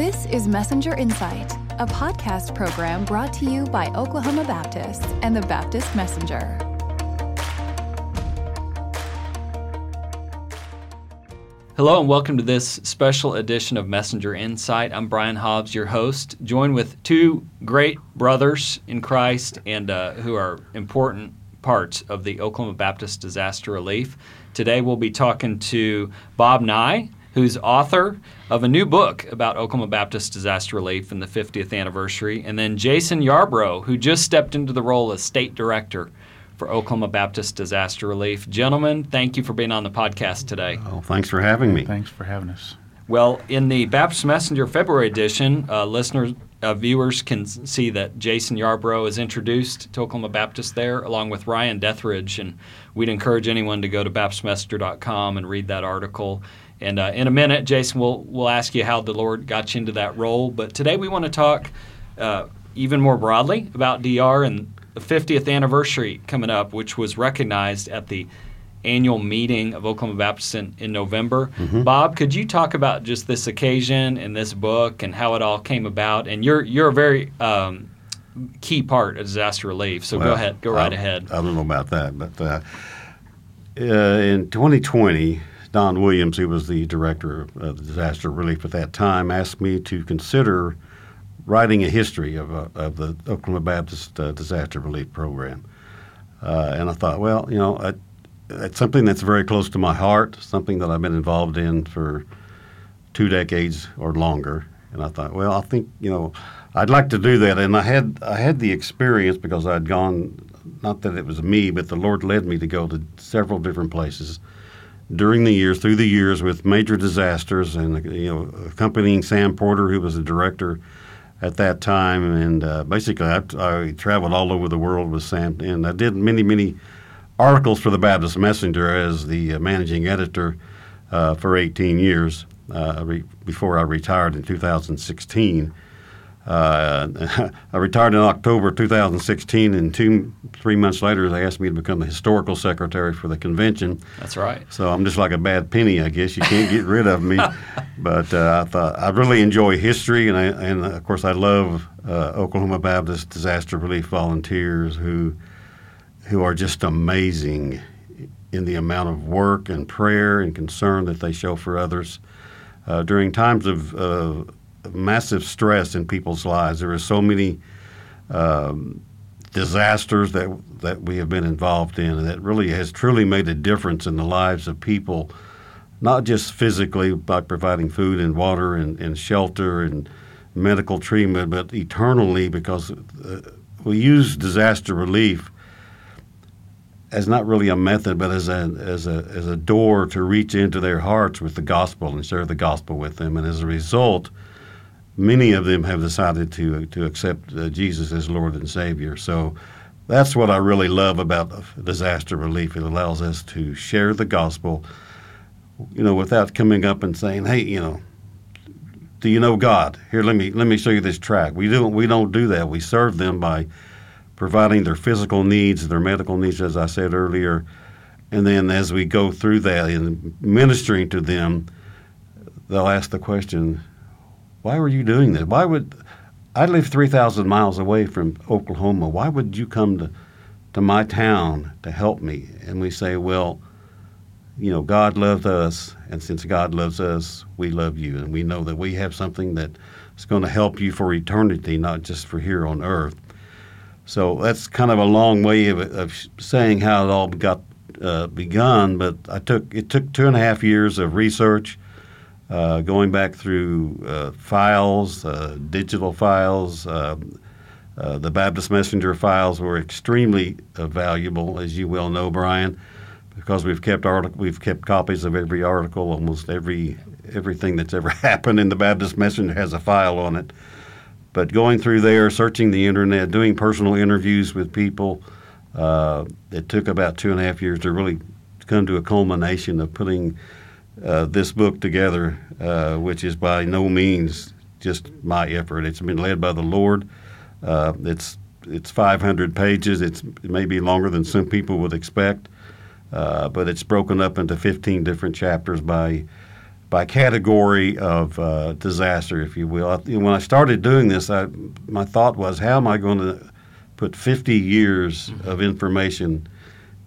This is Messenger Insight, a podcast program brought to you by Oklahoma Baptist and the Baptist Messenger. Hello and welcome to this special edition of Messenger Insight. I'm Brian Hobbs, your host, joined with two great brothers in Christ and uh, who are important parts of the Oklahoma Baptist Disaster Relief. Today we'll be talking to Bob Nye, who's author of a new book about Oklahoma Baptist Disaster Relief and the 50th anniversary, and then Jason Yarbrough, who just stepped into the role as state director for Oklahoma Baptist Disaster Relief. Gentlemen, thank you for being on the podcast today. Oh, thanks for having me. Thanks for having us. Well, in the Baptist Messenger February edition, uh, listeners, uh, viewers can see that Jason Yarbrough is introduced to Oklahoma Baptist there, along with Ryan Dethridge. And we'd encourage anyone to go to BaptistMessenger.com and read that article. And uh, in a minute, Jason, we'll, we'll ask you how the Lord got you into that role. But today we want to talk uh, even more broadly about DR and the 50th anniversary coming up, which was recognized at the annual meeting of Oklahoma Baptist in, in November. Mm-hmm. Bob, could you talk about just this occasion and this book and how it all came about? And you're you're a very um, key part of disaster relief. So well, go ahead, go right I, ahead. I don't know about that, but uh, uh, in 2020, Don Williams, who was the director of disaster relief at that time, asked me to consider writing a history of, uh, of the Oklahoma Baptist uh, Disaster Relief Program. Uh, and I thought, well, you know, it's something that's very close to my heart, something that I've been involved in for two decades or longer. And I thought, well, I think you know, I'd like to do that. And I had I had the experience because I'd gone, not that it was me, but the Lord led me to go to several different places during the years, through the years, with major disasters, and you know, accompanying Sam Porter, who was the director at that time, and uh, basically I, I, traveled all over the world with Sam, and I did many, many articles for the Baptist Messenger as the uh, managing editor uh, for 18 years uh, re- before I retired in 2016. Uh, I retired in October 2016, and two, three months later, they asked me to become the historical secretary for the convention. That's right. So I'm just like a bad penny, I guess. You can't get rid of me. But uh, I thought I really enjoy history, and I, and of course I love uh, Oklahoma Baptist disaster relief volunteers who who are just amazing in the amount of work and prayer and concern that they show for others uh, during times of uh, massive stress in people's lives. There are so many um, disasters that that we have been involved in, and that really has truly made a difference in the lives of people, not just physically by providing food and water and, and shelter and medical treatment, but eternally because uh, we use disaster relief as not really a method, but as a as a as a door to reach into their hearts with the gospel and share the gospel with them. And as a result, many of them have decided to to accept uh, Jesus as Lord and Savior. So that's what I really love about disaster relief. It allows us to share the gospel, you know, without coming up and saying, "Hey, you know." Do you know God? Here, let me let me show you this track. We don't we don't do that. We serve them by providing their physical needs, their medical needs, as I said earlier. And then as we go through that and ministering to them, they'll ask the question, why were you doing this? Why would I live 3,000 miles away from Oklahoma? Why would you come to, to my town to help me? And we say, well, you know, God loves us, and since God loves us, we love you. And we know that we have something that is going to help you for eternity, not just for here on earth. So that's kind of a long way of, of saying how it all got uh, begun. But I took it took two and a half years of research, uh, going back through uh, files, uh, digital files. Um, uh, the Baptist Messenger files were extremely uh, valuable, as you well know, Brian, because we've kept artic- we've kept copies of every article, almost every everything that's ever happened in the Baptist Messenger has a file on it. But going through there, searching the internet, doing personal interviews with people, uh, it took about two and a half years to really come to a culmination of putting uh, this book together, uh, which is by no means just my effort. It's been led by the Lord. Uh, it's it's 500 pages. It's it may be longer than some people would expect, uh, but it's broken up into 15 different chapters by by category of uh, disaster, if you will. I, when I started doing this, I, my thought was, how am I going to put 50 years mm-hmm. of information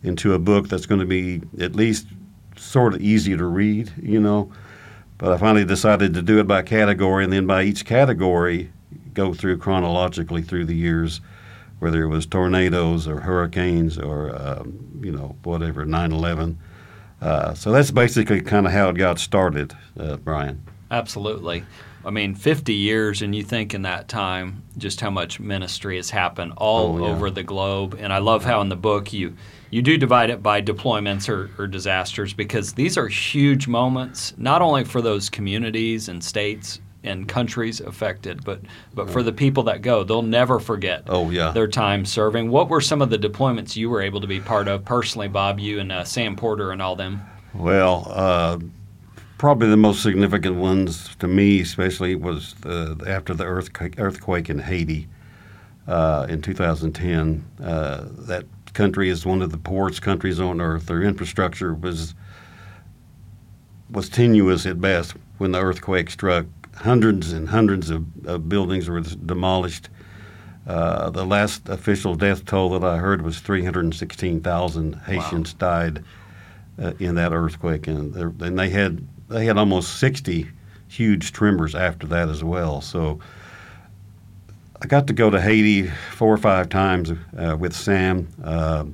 into a book that's going to be at least sort of easy to read, you know? But I finally decided to do it by category, and then by each category, go through chronologically through the years, whether it was tornadoes or hurricanes or, um, you know, whatever, 9 11 uh, so that's basically kind of how it got started, uh, Brian. Absolutely. I mean, 50 years, and you think in that time just how much ministry has happened all oh, yeah. over the globe. And I love how in the book you you do divide it by deployments or, or, disasters because these are huge moments, not only for those communities and states and countries affected, but but for the people that go, they'll never forget. Oh yeah, their time serving. What were some of the deployments you were able to be part of personally, Bob? You and uh, Sam Porter and all them. Well, uh, probably the most significant ones to me, especially, was the, after the earthquake, earthquake in Haiti uh, in 2010. Uh, that country is one of the poorest countries on earth. Their infrastructure was was tenuous at best when the earthquake struck hundreds and hundreds of, of buildings were demolished. Uh, the last official death toll that I heard was 316,000 Haitians wow. died uh, in that earthquake, and, and they had they had almost 60 huge tremors after that as well. So I got to go to Haiti four or five times uh, with Sam. Uh,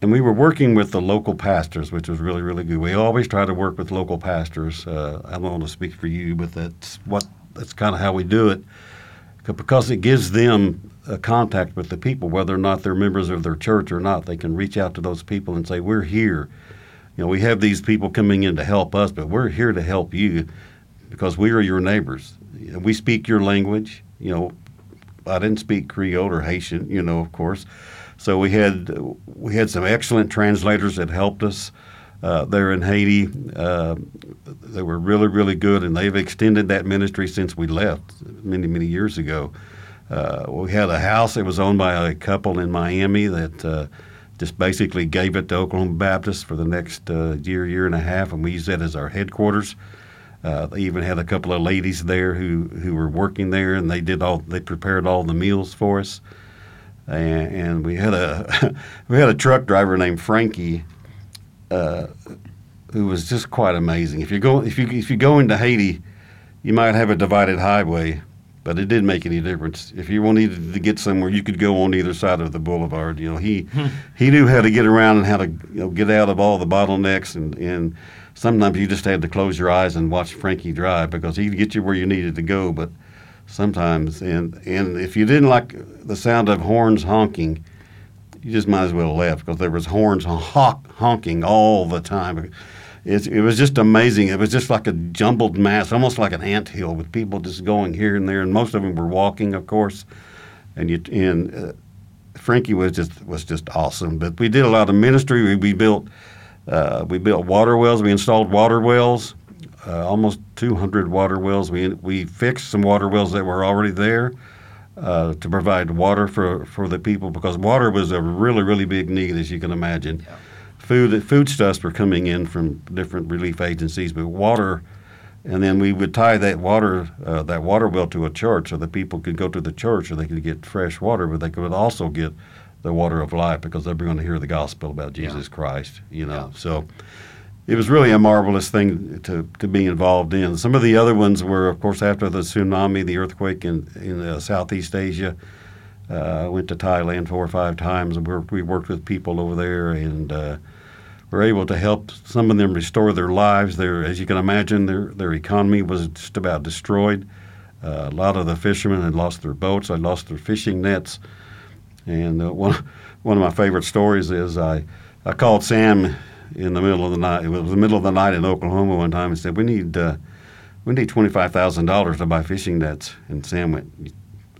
and we were working with the local pastors, which was really, really good. We always try to work with local pastors. Uh, I don't want to speak for you, but that's what that's kind of how we do it, because it gives them a contact with the people, whether or not they're members of their church or not. They can reach out to those people and say, "We're here. You know, we have these people coming in to help us, but we're here to help you because we are your neighbors. We speak your language. You know, I didn't speak Creole or Haitian. You know, of course." So we had we had some excellent translators that helped us uh, there in Haiti. Uh, they were really really good, and they've extended that ministry since we left many many years ago. Uh, we had a house that was owned by a couple in Miami that uh, just basically gave it to Oklahoma Baptist for the next uh, year year and a half, and we used that as our headquarters. Uh, they even had a couple of ladies there who, who were working there, and they did all they prepared all the meals for us and, and we had a we had a truck driver named Frankie, uh, who was just quite amazing. If you go if you if you go into Haiti, you might have a divided highway, but it didn't make any difference. If you wanted to get somewhere, you could go on either side of the boulevard. You know, he he knew how to get around and how to you know, get out of all the bottlenecks and and sometimes you just had to close your eyes and watch Frankie drive because he'd get you where you needed to go, but sometimes. And and if you didn't like the sound of horns honking, you just might as well have left because there was horns honk, honking all the time. It, it was just amazing. It was just like a jumbled mass, almost like an ant hill, with people just going here and there, and most of them were walking, of course. And you and uh, Frankie was just was just awesome. But we did a lot of ministry. We, we built uh, we built water wells. We installed water wells uh, almost 200 water wells. We, we fixed some water wells that were already there uh, to provide water for, for the people because water was a really, really big need, as you can imagine. Yeah. Food foodstuffs were coming in from different relief agencies, but water, and then we would tie that water uh, that water well to a church so that people could go to the church or they could get fresh water, but they could also get the water of life because they were going to hear the gospel about Jesus yeah. Christ. You know, yeah. so it was really a marvelous thing to, to be involved in. Some of the other ones were, of course, after the tsunami, the earthquake in, in uh, Southeast Asia. Uh, I went to Thailand four or five times, and we worked with people over there, and uh, were able to help some of them restore their lives. Their, as you can imagine, their their economy was just about destroyed. Uh, a lot of the fishermen had lost their boats, had lost their fishing nets, and uh, one one of my favorite stories is I I called Sam in the middle of the night. It was the middle of the night in Oklahoma one time and said, "We need uh, we need twenty five thousand dollars to buy fishing nets." And Sam went,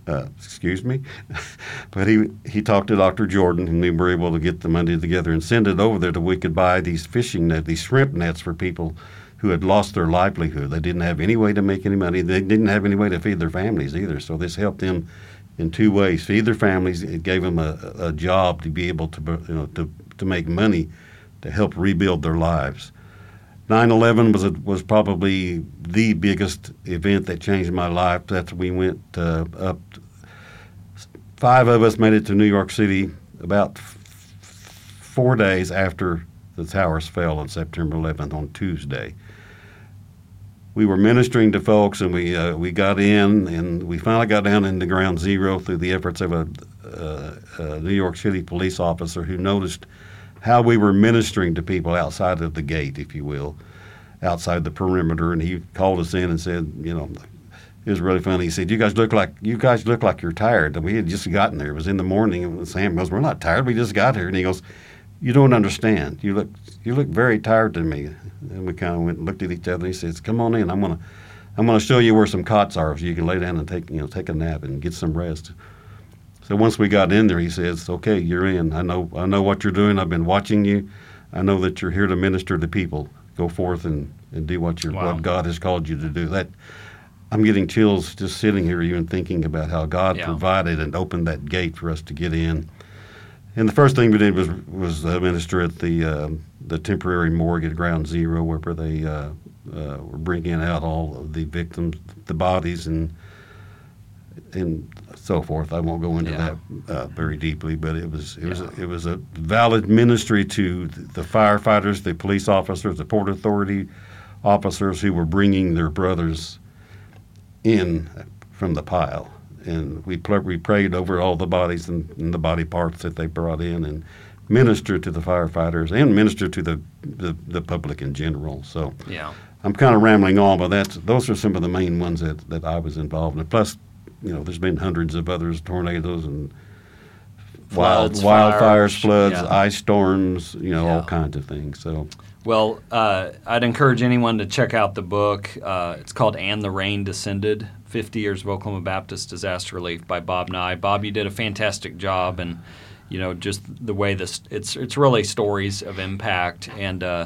uh, "Excuse me," but he he talked to Dr. Jordan, and we were able to get the money together and send it over there that we could buy these fishing nets, these shrimp nets for people who had lost their livelihood. They didn't have any way to make any money. They didn't have any way to feed their families either. So this helped them in two ways: feed their families. It gave them a, a job to be able to you know to to make money to help rebuild their lives. 9/11 was a, was probably the biggest event that changed my life. That's we went uh, up. Five of us made it to New York City about f- four days after the towers fell on September 11th on Tuesday. We were ministering to folks, and we uh, we got in, and we finally got down into ground zero through the efforts of a, uh, a New York City police officer who noticed how we were ministering to people outside of the gate, if you will, outside the perimeter, and he called us in and said, you know, it was really funny. He said, "You guys look like you guys look like you're tired." We had just gotten there. It was in the morning, and Sam goes, "We're not tired. We just got here." And he goes, "You don't understand. You look you look very tired to me." And we kind of went and looked at each other. And he says, "Come on in. I'm gonna I'm gonna show you where some cots are, so you can lay down and take you know take a nap and get some rest." So once we got in there, he says, "Okay, you're in. I know I know what you're doing. I've been watching you. I know that you're here to minister to people. Go forth and, and do what you Wow. what God has called you to do." That I'm getting chills just sitting here, even thinking about how God Yeah. provided and opened that gate for us to get in. And the first thing we did was was uh, minister at the uh, the temporary morgue at Ground Zero, where they uh, uh, were bringing out all of the victims, the bodies, and and so forth. I won't go into Yeah. that uh, very deeply, but it was it was Yeah. it was a valid ministry to the firefighters, the police officers, the port authority officers who were bringing their brothers in from the pile, and we pl- we prayed over all the bodies and, and the body parts that they brought in, and ministered to the firefighters and ministered to the, the, the public in general. So Yeah. I'm kind of rambling on, but that's those are some of the main ones that, that I was involved in. Plus, you know, there's been hundreds of others, tornadoes and wild, wildfires, fires, floods, yeah. ice storms, you know, Yeah. all kinds of things. So Well, uh, I'd encourage anyone to check out the book. Uh, it's called "And the Rain Descended: 50 Years of Oklahoma Baptist Disaster Relief" by Bob Nye. Bob, you did a fantastic job, and you know just the way this it's it's really stories of impact and uh,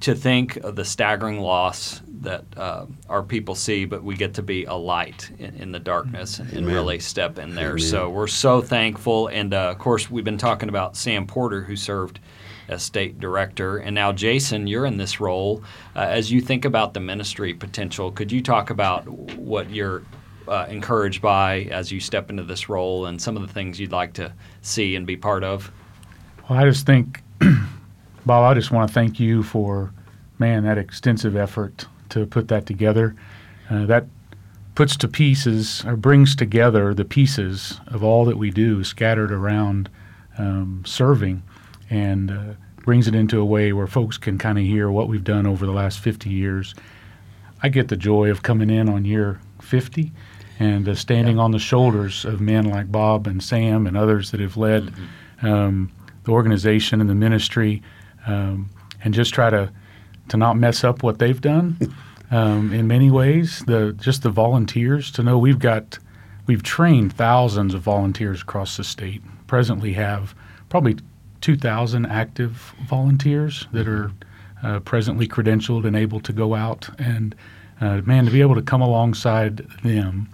to think of the staggering loss that uh, our people see, but we get to be a light in, in the darkness and really step in there. Amen. So we're so thankful. And uh, of course, we've been talking about Sam Porter, who served as state director, and now Jason, you're in this role. Uh, as you think about the ministry potential, could you talk about what you're uh, encouraged by as you step into this role, and some of the things you'd like to see and be part of? Well, I just think, Bob, I just want to thank you for, man, that extensive effort to put that together. Uh, that puts to pieces or brings together the pieces of all that we do scattered around um, serving and uh, brings it into a way where folks can kind of hear what we've done over the last 50 years. I get the joy of coming in on year 50 and uh, standing on the shoulders of men like Bob and Sam and others that have led um, the organization and the ministry um, and just try to, to not mess up what they've done um, in many ways. The Just the volunteers to know we've got, we've trained thousands of volunteers across the state, presently have probably 2,000 active volunteers that are uh, presently credentialed and able to go out. And uh, man, to be able to come alongside them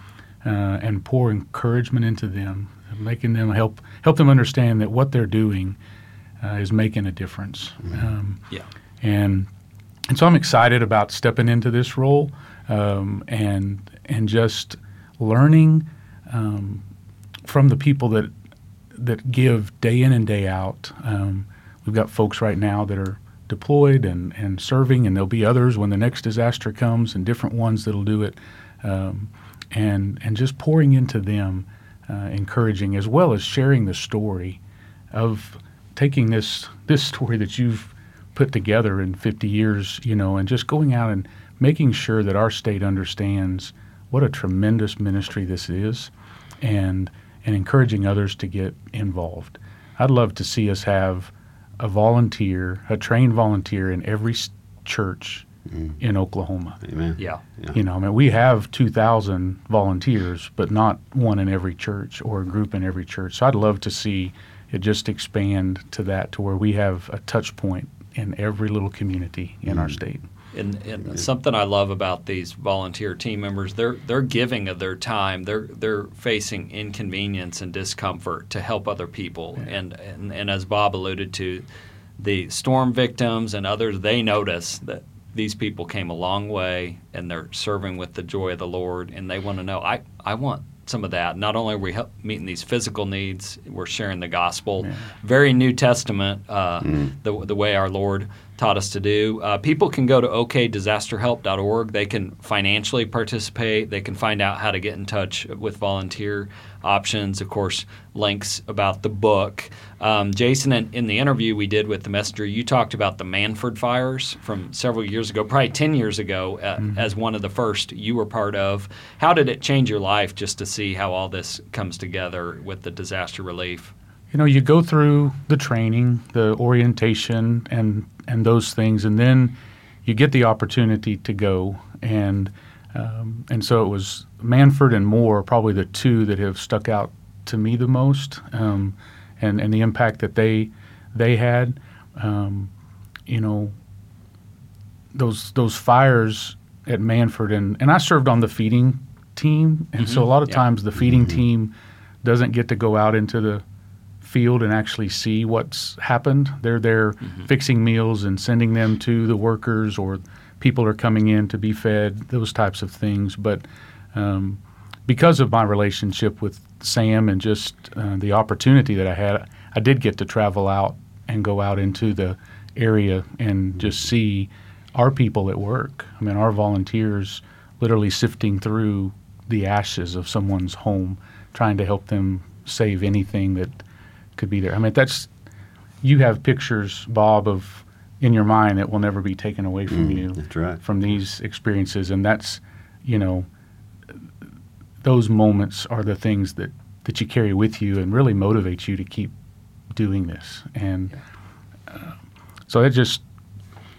uh, and pour encouragement into them, making them help help them understand that what they're doing uh, is making a difference. Um, Yeah. and and so I'm excited about stepping into this role um, and and just learning um, from the people that that give day in and day out. Um, we've got folks right now that are deployed and, and serving, and there'll be others when the next disaster comes, and different ones that'll do it, um, and and just pouring into them, uh, encouraging as well as sharing the story of taking this this story that you've put together in 50 years, you know, and just going out and making sure that our state understands what a tremendous ministry this is, and and encouraging others to get involved. I'd love to see us have a volunteer, a trained volunteer in every s- church mm. in Oklahoma. amen. Yeah. Yeah. You know, I mean, we have 2,000 volunteers, but not one in every church or a group in every church. So I'd love to see it just expand to that, to where we have a touch point in every little community in our mm. state. And, and something I love about these volunteer team members, they're they're giving of their time. They're they're facing inconvenience and discomfort to help other people. And, and and as Bob alluded to, the storm victims and others, they notice that these people came a long way and they're serving with the joy of the Lord, and they want to know, I, I want some of that. Not only are we help, meeting these physical needs, we're sharing the gospel. Yeah. Very New Testament, uh, mm. the, the way our Lord taught us to do. Uh, people can go to okdisasterhelp.org. They can financially participate. They can find out how to get in touch with volunteer options. Of course, links about the book. Um, Jason, in, in, the interview we did with the messenger, you talked about the Mannford fires from several years ago, probably 10 years ago, uh, mm-hmm. as one of the first you were part of. How did it change your life just to see how all this comes together with the disaster relief? You know, you go through the training, the orientation, and and those things, and then you get the opportunity to go and um, and so it was Mannford and Moore, probably the two that have stuck out to me the most, um, and and the impact that they they had. Um, you know, those those fires at Mannford, and and I served on the feeding team, and mm-hmm. so a lot of yeah. times the feeding mm-hmm. team doesn't get to go out into the field and actually see what's happened. They're there mm-hmm. fixing meals and sending them to the workers or people are coming in to be fed, those types of things. But um, because of my relationship with Sam and just uh, the opportunity that I had, I did get to travel out and go out into the area and just see our people at work. I mean, our volunteers literally sifting through the ashes of someone's home, trying to help them save anything that could be there. I mean, that's you have pictures, Bob, of in your mind that will never be taken away from mm, you right. from these experiences. And that's you know those moments are the things that that you carry with you and really motivate you to keep doing this. And uh, so it just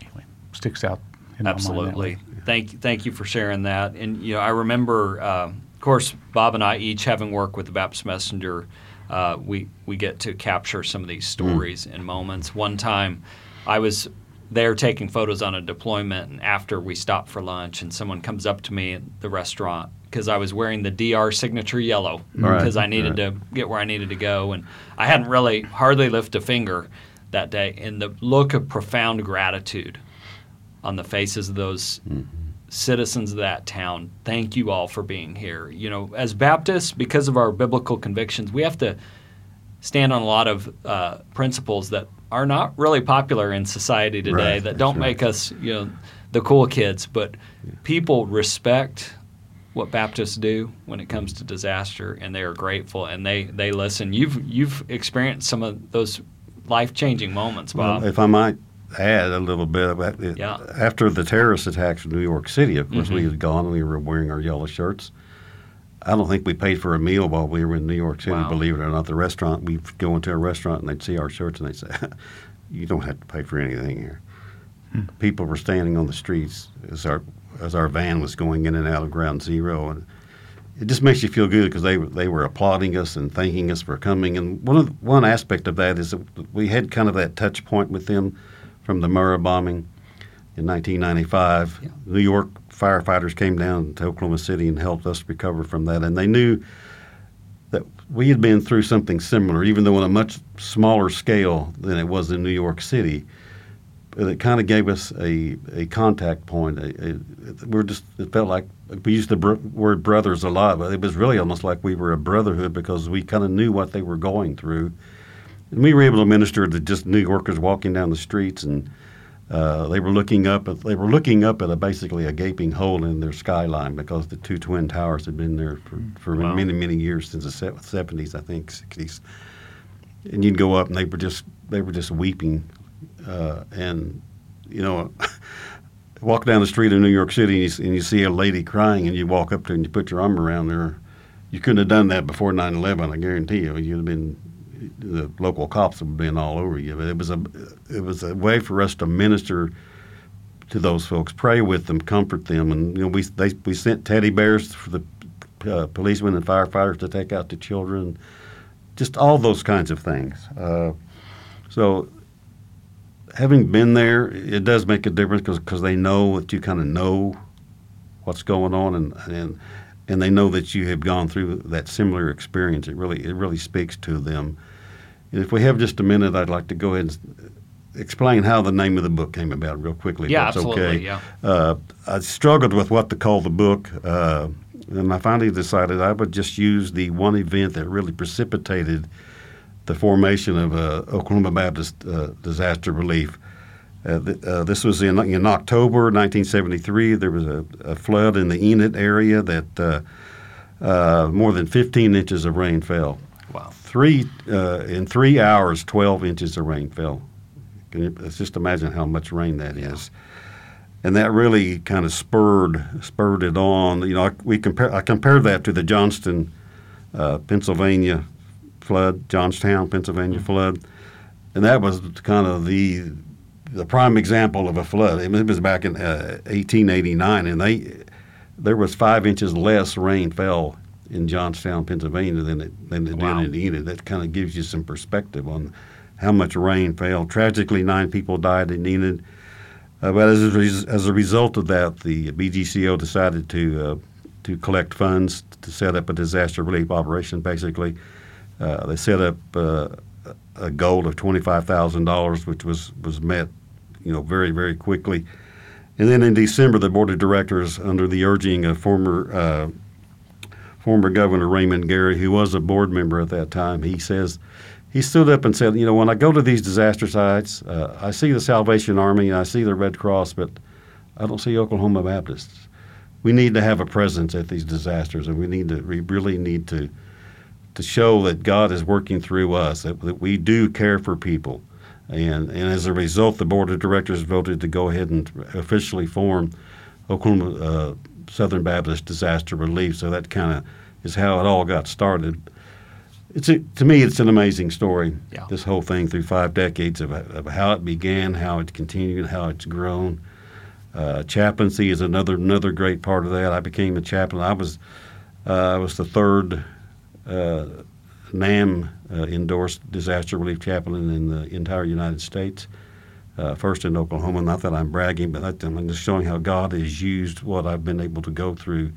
anyway, sticks out absolutely. thank thank you for sharing that. And you know I remember uh, of course Bob and I each having worked with the Baptist Messenger uh, we we get to capture some of these mm. stories mm. and moments one time I was there taking photos on a deployment, and after we stopped for lunch, and someone comes up to me at the restaurant because I was wearing the DR signature yellow because right, I needed right. to get where I needed to go, and I hadn't really hardly lifted a finger that day, and the look of profound gratitude on the faces of those. Mm-hmm. Citizens of that town, thank you all for being here. You know, as Baptists, because of our biblical convictions, we have to stand on a lot of uh, principles that are not really popular in society today right, that don't right. make us, you know, the cool kids, but people respect what Baptists do when it comes to disaster, and they are grateful and they they listen. You've you've experienced some of those life changing moments, Bob. Well, if I might add a little bit about it, yeah. after the terrorist attacks in New York City, of course, mm-hmm. we had gone and we were wearing our yellow shirts. I don't think we paid for a meal while we were in New York City. Wow. Believe it or not, the restaurant we'd go into a restaurant and they'd see our shirts and they'd say, "You don't have to pay for anything here." Hmm. People were standing on the streets as our as our van was going in and out of Ground Zero, and it just makes you feel good because they they were applauding us and thanking us for coming. And one of one aspect of that is that we had kind of that touch point with them from the Murrah bombing in 1995. Yeah. New York firefighters came down to Oklahoma City and helped us recover from that. And they knew that we had been through something similar, even though on a much smaller scale than it was in New York City. But it kind of gave us a, a contact point. A, a, we're just it felt like we used the br- word brothers a lot, but it was really almost like we were a brotherhood because we kind of knew what they were going through, and we were able to minister to just New Yorkers walking down the streets and uh, they were looking up. At, they were looking up at a basically a gaping hole in their skyline because the two twin towers had been there for, for wow. many many years since the seventies, I think, sixties. And you'd go up, and they were just they were just weeping, uh, and you know. walk down the street in New York City and you, and you, see a lady crying, and you walk up to her and you put your arm around her. You couldn't have done that before 9/11. I guarantee you. You'd have been the local cops have been all over you. But it was a it was a way for us to minister to those folks, pray with them, comfort them, and you know we they, we sent teddy bears for the uh, policemen and firefighters to take out the children, just all those kinds of things. Uh, so having been there, it does make a difference because they know that you kind of know what's going on and and and they know that you have gone through that similar experience. It really it really speaks to them. And if we have just a minute, I'd like to go ahead and explain how the name of the book came about real quickly. Yeah, that's absolutely, Okay. yeah. Uh, I struggled with what to call the book, uh, and I finally decided I would just use the one event that really precipitated the formation of uh, Oklahoma Baptist uh, Disaster Relief. Uh, th- uh, this was in, in October 1973. There was a, a flood in the Enid area that uh, uh, more than 15 inches of rain fell. Wow. Three uh, in three hours, 12 inches of rain fell. Can you, let's just imagine how much rain that is, and that really kind of spurred spurred it on. You know, I, we compare I compared that to the Johnston, uh, Pennsylvania flood, Johnstown, Pennsylvania flood, and that was kind of the the prime example of a flood. It was back in uh, 1889, and they there was five inches less rain fell in Johnstown, Pennsylvania, than it than it Wow. did in Enid. That kind of gives you some perspective on how much rain fell. Tragically, nine people died in Enid. Uh, but as a, res- as a result of that, the BGCO decided to uh, to collect funds to set up a disaster relief operation. Basically, uh, they set up uh, a goal of twenty five thousand dollars, which was was met, you know, very very quickly. And then in December, the board of directors, under the urging of former uh, former Governor Raymond Gary, who was a board member at that time, he says he stood up and said, you know, when I go to these disaster sites, uh, I see the Salvation Army and I see the Red Cross, but I don't see Oklahoma Baptists. We need to have a presence at these disasters, and we need to we really need to to show that God is working through us, that, that we do care for people. And, and as a result, the board of directors voted to go ahead and officially form Oklahoma uh, Southern Baptist Disaster Relief. So that kind of is how it all got started. It's a, to me, it's an amazing story. Yeah. This whole thing through five decades of, of how it began, how it continued, how it's grown. Uh, chaplaincy is another another great part of that. I became a chaplain. I was uh, I was the third NAMB uh, endorsed disaster relief chaplain in the entire United States. Uh, first in Oklahoma. Not that I'm bragging, but that, I'm just showing how God has used what I've been able to go through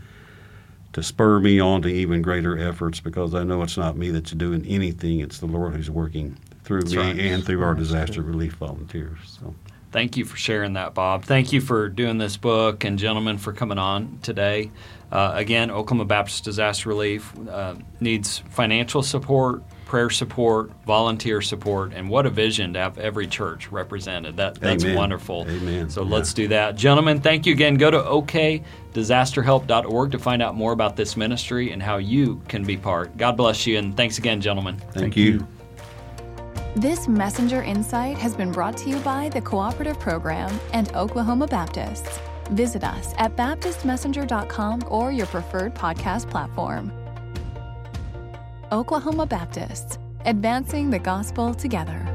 to spur me on to even greater efforts because I know it's not me that's doing anything. It's the Lord who's working through That's me right. and through our disaster relief volunteers. So. Thank you for sharing that, Bob. Thank you for doing this book, and gentlemen, for coming on today. Uh, again, Oklahoma Baptist Disaster Relief uh, needs financial support, prayer support, volunteer support, and what a vision to have every church represented. That that's Amen. wonderful. Amen. So Yeah. let's do that, gentlemen. Thank you again. Go to okdisasterhelp.org to find out more about this ministry and how you can be part. God bless you, and thanks again, gentlemen. Thank, you. This Messenger Insight has been brought to you by the Cooperative Program and Oklahoma Baptists. Visit us at BaptistMessenger.com or your preferred podcast platform. Oklahoma Baptists, advancing the gospel together.